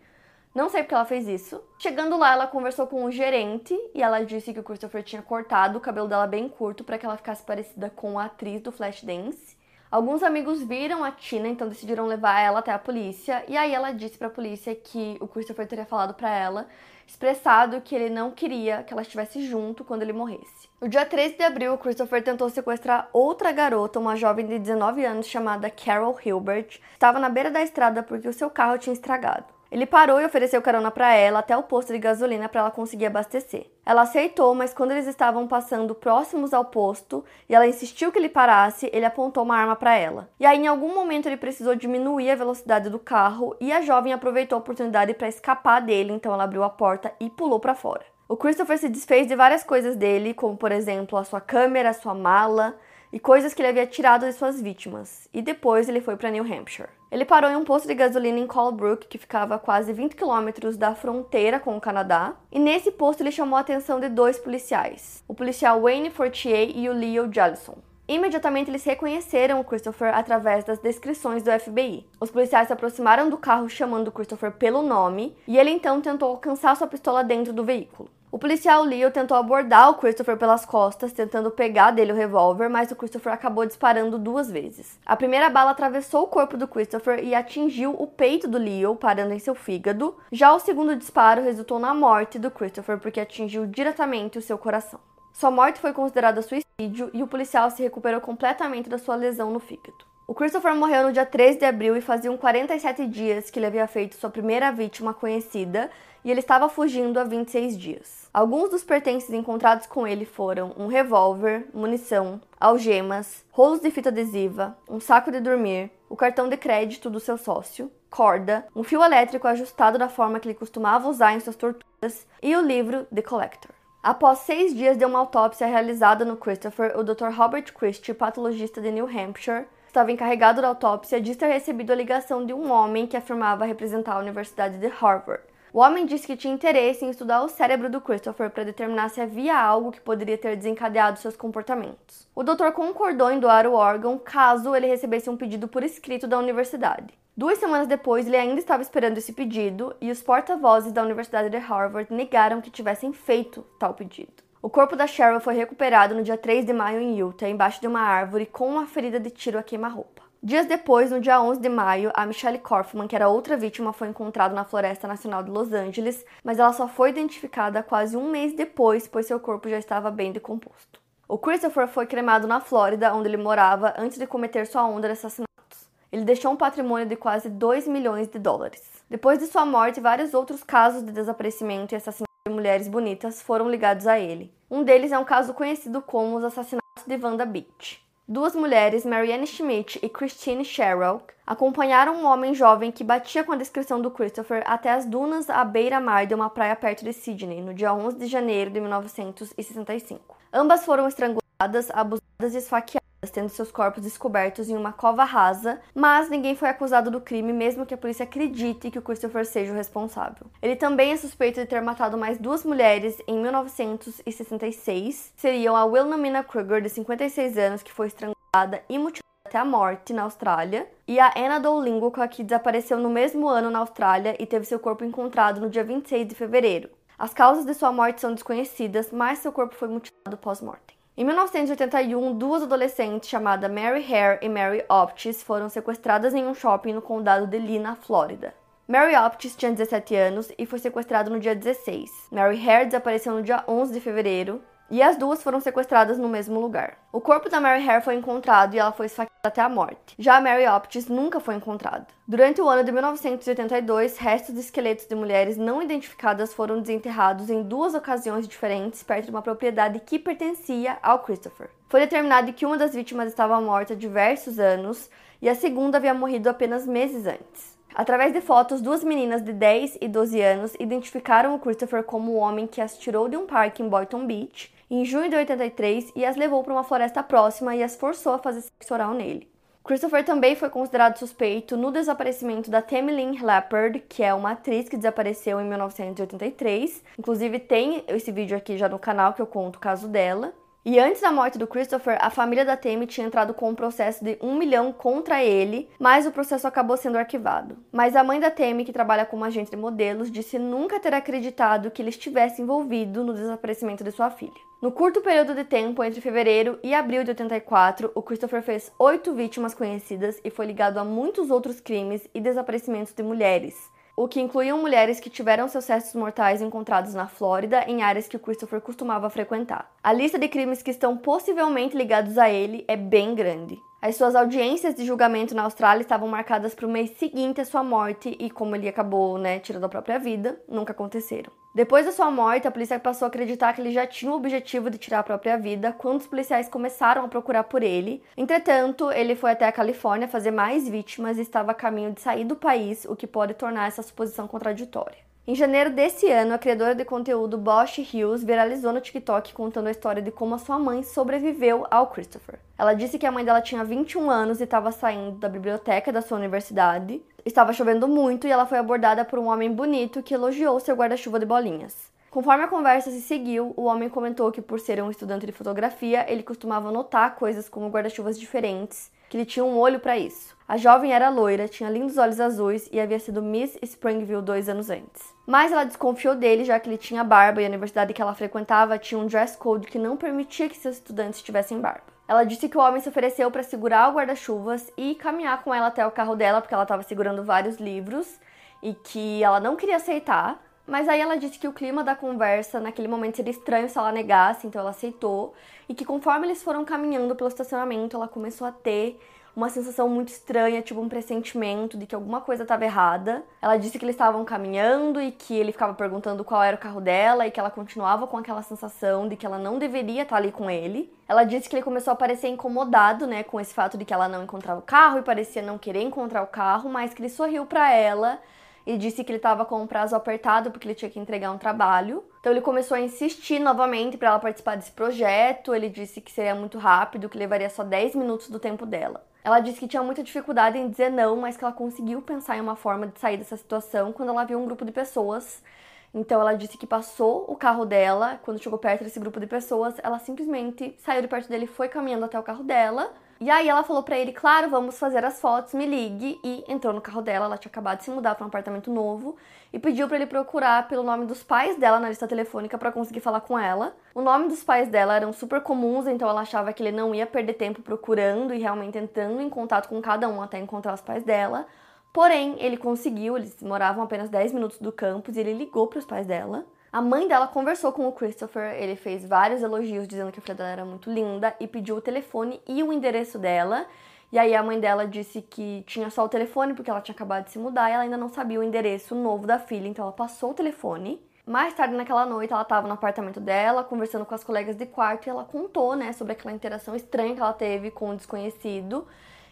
Speaker 1: Não sei porque ela fez isso. Chegando lá, ela conversou com o gerente e ela disse que o Christopher tinha cortado o cabelo dela bem curto para que ela ficasse parecida com a atriz do Flashdance. Alguns amigos viram a Tina, então decidiram levar ela até a polícia, e aí ela disse para a polícia que o Christopher teria falado para ela, expressado que ele não queria que ela estivesse junto quando ele morresse. No dia 13 de abril, o Christopher tentou sequestrar outra garota, uma jovem de 19 anos chamada Carol Hilbert. Estava na beira da estrada porque o seu carro tinha estragado. Ele parou e ofereceu carona para ela até o posto de gasolina para ela conseguir abastecer. Ela aceitou, mas quando eles estavam passando próximos ao posto e ela insistiu que ele parasse, ele apontou uma arma para ela. E aí, em algum momento, ele precisou diminuir a velocidade do carro e a jovem aproveitou a oportunidade para escapar dele, então ela abriu a porta e pulou para fora. O Christopher se desfez de várias coisas dele, como por exemplo a sua câmera, a sua mala e coisas que ele havia tirado de suas vítimas, e depois ele foi para New Hampshire. Ele parou em um posto de gasolina em Colebrook, que ficava a quase 20 quilômetros da fronteira com o Canadá, e nesse posto ele chamou a atenção de dois policiais, o policial Wayne Fortier e o Leo Jellison. Imediatamente eles reconheceram o Christopher através das descrições do FBI. Os policiais se aproximaram do carro chamando o Christopher pelo nome e ele então tentou alcançar sua pistola dentro do veículo. O policial Leo tentou abordar o Christopher pelas costas, tentando pegar dele o revólver, mas o Christopher acabou disparando duas vezes. A primeira bala atravessou o corpo do Christopher e atingiu o peito do Leo, parando em seu fígado. Já o segundo disparo resultou na morte do Christopher, porque atingiu diretamente o seu coração. Sua morte foi considerada suicídio e o policial se recuperou completamente da sua lesão no fígado. O Christopher morreu no dia 3 de abril e faziam 47 dias que ele havia feito sua primeira vítima conhecida e ele estava fugindo há 26 dias. Alguns dos pertences encontrados com ele foram um revólver, munição, algemas, rolos de fita adesiva, um saco de dormir, o cartão de crédito do seu sócio, corda, um fio elétrico ajustado da forma que ele costumava usar em suas torturas e o livro The Collector. Após seis dias de uma autópsia realizada no Christopher, o Dr. Robert Christie, patologista de New Hampshire, estava encarregado da autópsia, diz ter recebido a ligação de um homem que afirmava representar a Universidade de Harvard. O homem disse que tinha interesse em estudar o cérebro do Christopher para determinar se havia algo que poderia ter desencadeado seus comportamentos. O doutor concordou em doar o órgão caso ele recebesse um pedido por escrito da universidade. Duas semanas depois, ele ainda estava esperando esse pedido e os porta-vozes da Universidade de Harvard negaram que tivessem feito tal pedido. O corpo da Cheryl foi recuperado no dia 3 de maio em Utah, embaixo de uma árvore, com uma ferida de tiro a queima-roupa. Dias depois, no dia 11 de maio, a Michelle Kaufman, que era outra vítima, foi encontrada na Floresta Nacional de Los Angeles, mas ela só foi identificada quase um mês depois, pois seu corpo já estava bem decomposto. O Christopher foi cremado na Flórida, onde ele morava, antes de cometer sua onda de assassinatos. Ele deixou um patrimônio de quase 2 milhões de dólares. Depois de sua morte, vários outros casos de desaparecimento e assassinato de mulheres bonitas foram ligados a ele. Um deles é um caso conhecido como os assassinatos de Vanda Beach. Duas mulheres, Marianne Schmidt e Christine Sherrill, acompanharam um homem jovem que batia com a descrição do Christopher até as dunas à beira-mar de uma praia perto de Sydney, no dia 11 de janeiro de 1965. Ambas foram estranguladas, abusadas e esfaqueadas tendo seus corpos descobertos em uma cova rasa, mas ninguém foi acusado do crime, mesmo que a polícia acredite que o Christopher seja o responsável. Ele também é suspeito de ter matado mais duas mulheres em 1966. Seriam a Wilhelmina Kruger, de 56 anos, que foi estrangulada e mutilada até a morte na Austrália, e a Anna Dolingoka, que desapareceu no mesmo ano na Austrália e teve seu corpo encontrado no dia 26 de fevereiro. As causas de sua morte são desconhecidas, mas seu corpo foi mutilado pós-mortem. Em 1981, duas adolescentes chamadas Mary Hare e Mary Optis foram sequestradas em um shopping no condado de Lee, na Flórida. Mary Optis tinha 17 anos e foi sequestrada no dia 16. Mary Hare desapareceu no dia 11 de fevereiro e as duas foram sequestradas no mesmo lugar. O corpo da Mary Hare foi encontrado e ela foi esfaqueada até a morte. Já a Mary Optis nunca foi encontrada. Durante o ano de 1982, restos de esqueletos de mulheres não identificadas foram desenterrados em duas ocasiões diferentes perto de uma propriedade que pertencia ao Christopher. Foi determinado que uma das vítimas estava morta há diversos anos e a segunda havia morrido apenas meses antes. Através de fotos, duas meninas de 10 e 12 anos identificaram o Christopher como o homem que as tirou de um parque em Boynton Beach em junho de 83 e as levou para uma floresta próxima e as forçou a fazer sexo oral nele. Christopher também foi considerado suspeito no desaparecimento da Tammy Lynn Leppard, que é uma atriz que desapareceu em 1983. Inclusive tem esse vídeo aqui já no canal que eu conto o caso dela. E antes da morte do Christopher, a família da Tammy tinha entrado com um processo de um milhão contra ele, mas o processo acabou sendo arquivado. Mas a mãe da Tammy, que trabalha como agente de modelos, disse nunca ter acreditado que ele estivesse envolvido no desaparecimento de sua filha. No curto período de tempo entre fevereiro e abril de 84, o Christopher fez oito vítimas conhecidas e foi ligado a muitos outros crimes e desaparecimentos de mulheres o que incluíam mulheres que tiveram seus restos mortais encontrados na Flórida, em áreas que o Christopher costumava frequentar. A lista de crimes que estão possivelmente ligados a ele é bem grande. As suas audiências de julgamento na Austrália estavam marcadas para o mês seguinte à sua morte e, como ele acabou, né, tirando a própria vida, nunca aconteceram. Depois da sua morte, a polícia passou a acreditar que ele já tinha o objetivo de tirar a própria vida quando os policiais começaram a procurar por ele. Entretanto, ele foi até a Califórnia fazer mais vítimas e estava a caminho de sair do país, o que pode tornar essa suposição contraditória. Em janeiro desse ano, a criadora de conteúdo Bosch Hills viralizou no TikTok contando a história de como a sua mãe sobreviveu ao Christopher. Ela disse que a mãe dela tinha 21 anos e estava saindo da biblioteca da sua universidade. Estava chovendo muito e ela foi abordada por um homem bonito que elogiou seu guarda-chuva de bolinhas. Conforme a conversa se seguiu, o homem comentou que, por ser um estudante de fotografia, ele costumava notar coisas como guarda-chuvas diferentes, que ele tinha um olho para isso. A jovem era loira, tinha lindos olhos azuis e havia sido Miss Springville dois anos antes. Mas ela desconfiou dele, já que ele tinha barba e a universidade que ela frequentava tinha um dress code que não permitia que seus estudantes tivessem barba. Ela disse que o homem se ofereceu para segurar o guarda-chuvas e caminhar com ela até o carro dela, porque ela estava segurando vários livros e que ela não queria aceitar, Mas aí ela disse que o clima da conversa naquele momento seria estranho se ela negasse, então ela aceitou. E que conforme eles foram caminhando pelo estacionamento, ela começou a ter uma sensação muito estranha, tipo um pressentimento de que alguma coisa estava errada. Ela disse que eles estavam caminhando e que ele ficava perguntando qual era o carro dela e que ela continuava com aquela sensação de que ela não deveria estar ali com ele. Ela disse que ele começou a parecer incomodado, né, com esse fato de que ela não encontrava o carro e parecia não querer encontrar o carro, mas que ele sorriu para ela e disse que ele estava com o prazo apertado porque ele tinha que entregar um trabalho. Então ele começou a insistir novamente para ela participar desse projeto. Ele disse que seria muito rápido, que levaria só 10 minutos do tempo dela. Ela disse que tinha muita dificuldade em dizer não, mas que ela conseguiu pensar em uma forma de sair dessa situação quando ela viu um grupo de pessoas. Então ela disse que passou o carro dela, quando chegou perto desse grupo de pessoas, ela simplesmente saiu de perto dele foi caminhando até o carro dela. E aí ela falou para ele, claro, vamos fazer as fotos, me ligue. E entrou no carro dela, ela tinha acabado de se mudar para um apartamento novo. E pediu para ele procurar pelo nome dos pais dela na lista telefônica para conseguir falar com ela. O nome dos pais dela eram super comuns, então ela achava que ele não ia perder tempo procurando e realmente entrando em contato com cada um até encontrar os pais dela. Porém, ele conseguiu, eles moravam apenas 10 minutos do campus e ele ligou para os pais dela. A mãe dela conversou com o Christopher, ele fez vários elogios dizendo que a filha dela era muito linda e pediu o telefone e o endereço dela. E aí a mãe dela disse que tinha só o telefone porque ela tinha acabado de se mudar e ela ainda não sabia o endereço novo da filha, então ela passou o telefone. Mais tarde naquela noite, ela estava no apartamento dela, conversando com as colegas de quarto e ela contou, né, sobre aquela interação estranha que ela teve com o desconhecido.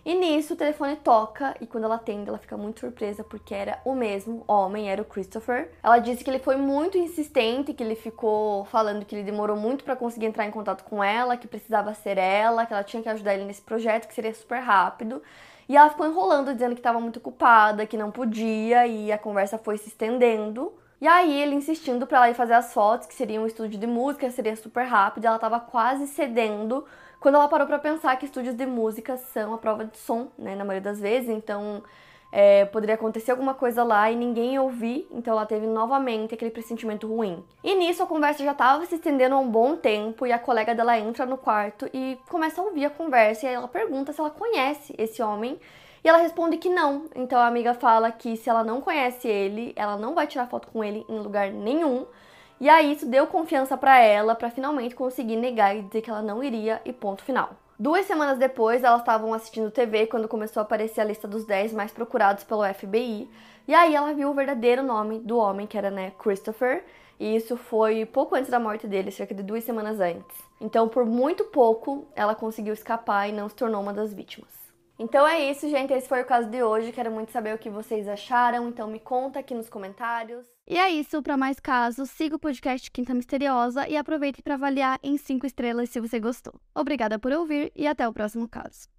Speaker 1: E nisso o telefone toca e quando ela atende, ela fica muito surpresa porque era o mesmo homem, era o Christopher. Ela disse que ele foi muito insistente, que ele ficou falando que ele demorou muito para conseguir entrar em contato com ela, que precisava ser ela, que ela tinha que ajudar ele nesse projeto, que seria super rápido. E ela ficou enrolando, dizendo que estava muito ocupada, que não podia, e a conversa foi se estendendo. E aí ele insistindo para ela ir fazer as fotos, que seria um estúdio de música, seria super rápido, ela estava quase cedendo quando ela parou para pensar que estúdios de música são a prova de som, né, na maioria das vezes, então é, poderia acontecer alguma coisa lá e ninguém ouvir, então ela teve novamente aquele pressentimento ruim. E nisso a conversa já estava se estendendo há um bom tempo e a colega dela entra no quarto e começa a ouvir a conversa e ela pergunta se ela conhece esse homem e ela responde que não. Então a amiga fala que se ela não conhece ele, ela não vai tirar foto com ele em lugar nenhum e aí isso deu confiança para ela para finalmente conseguir negar e dizer que ela não iria e ponto final. Duas semanas depois, elas estavam assistindo TV quando começou a aparecer a lista dos 10 mais procurados pelo FBI. E aí ela viu o verdadeiro nome do homem, que era, né, Christopher. E isso foi pouco antes da morte dele, cerca de duas semanas antes. Então, por muito pouco, ela conseguiu escapar e não se tornou uma das vítimas. Então é isso, gente. Esse foi o caso de hoje. Quero muito saber o que vocês acharam. Então me conta aqui nos comentários.
Speaker 2: E é isso. Para mais casos, siga o podcast Quinta Misteriosa e aproveite para avaliar em 5 estrelas se você gostou. Obrigada por ouvir e até o próximo caso.